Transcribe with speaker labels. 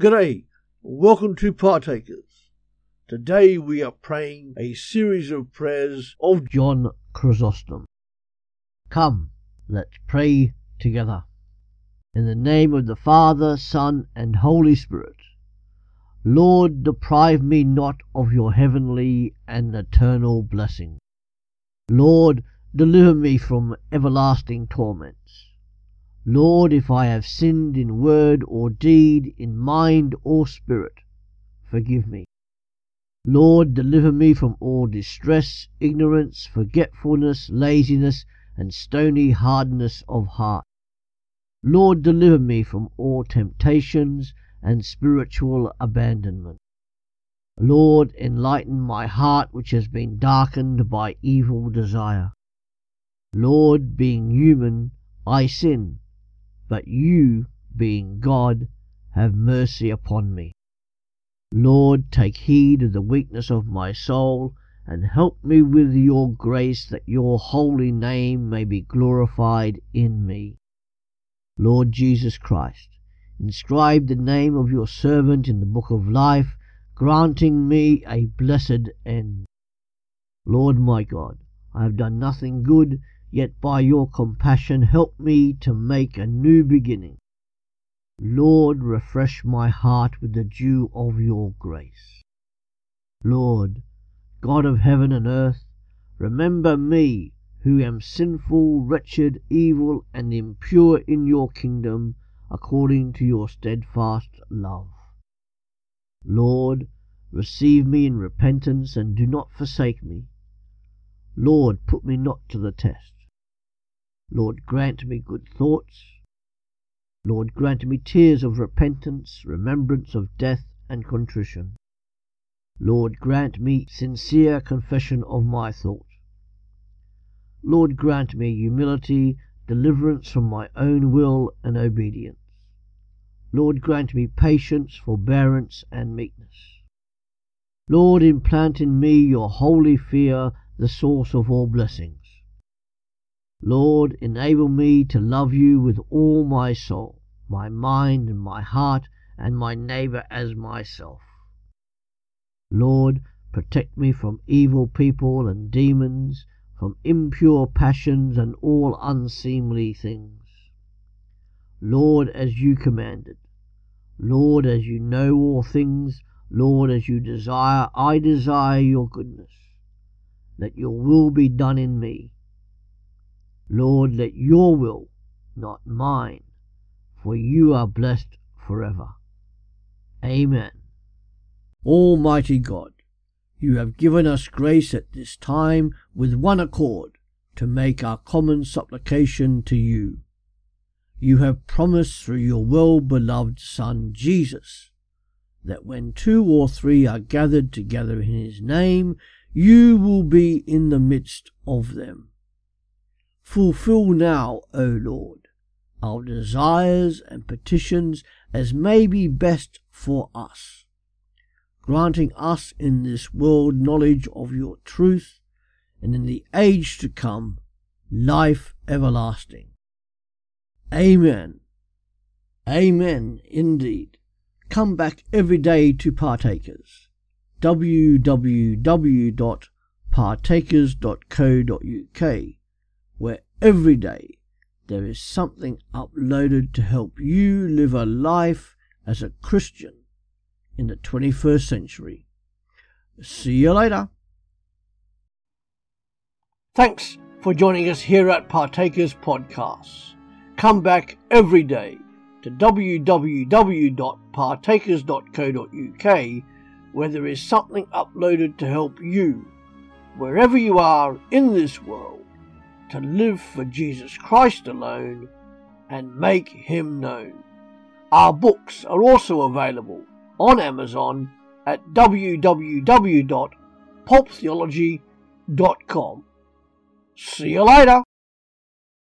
Speaker 1: G'day, welcome to Partakers. Today we are praying a series of prayers of
Speaker 2: John Chrysostom. Come, let's pray together. In the name of the Father, Son, and Holy Spirit. Lord, deprive me not of your heavenly and eternal blessing. Lord, deliver me from everlasting torments. Lord, if I have sinned in word or deed, in mind or spirit, forgive me. Lord, deliver me from all distress, ignorance, forgetfulness, laziness, and stony hardness of heart. Lord, deliver me from all temptations and spiritual abandonment. Lord, enlighten my heart which has been darkened by evil desire. Lord, being human, I sin but you, being God, have mercy upon me. Lord, take heed of the weakness of my soul, and help me with your grace that your holy name may be glorified in me. Lord Jesus Christ, inscribe the name of your servant in the book of life, granting me a blessed end. Lord my God, I have done nothing good Yet by your compassion help me to make a new beginning. Lord, refresh my heart with the dew of your grace. Lord, God of heaven and earth, remember me, who am sinful, wretched, evil, and impure in your kingdom, according to your steadfast love. Lord, receive me in repentance, and do not forsake me. Lord, put me not to the test. Lord, grant me good thoughts. Lord, grant me tears of repentance, remembrance of death, and contrition. Lord, grant me sincere confession of my thought. Lord, grant me humility, deliverance from my own will and obedience. Lord, grant me patience, forbearance, and meekness. Lord, implant in me your holy fear, the source of all blessings. Lord, enable me to love you with all my soul, my mind, and my heart, and my neighbour as myself. Lord, protect me from evil people and demons, from impure passions and all unseemly things. Lord, as you commanded, Lord, as you know all things, Lord, as you desire, I desire your goodness. Let your will be done in me Lord, let your will, not mine, for you are blessed forever. Amen. Almighty God, you have given us grace at this time with one accord to make our common supplication to you. You have promised through your well beloved Son Jesus that when two or three are gathered together in his name, you will be in the midst of them. Fulfill now, O Lord, our desires and petitions as may be best for us, granting us in this world knowledge of your truth, and in the age to come life everlasting. Amen. Amen indeed. Come back every day to partakers. www.partakers.co.uk where every day there is something uploaded to help you live a life as a Christian in the 21st century. See you later. Thanks for joining us here at Partakers Podcasts. Come back every day to www.partakers.co.uk where there is something uploaded to help you, wherever you are in this world to live for Jesus Christ alone and make Him known. Our books are also available on Amazon at www.pulptheology.com. See you later.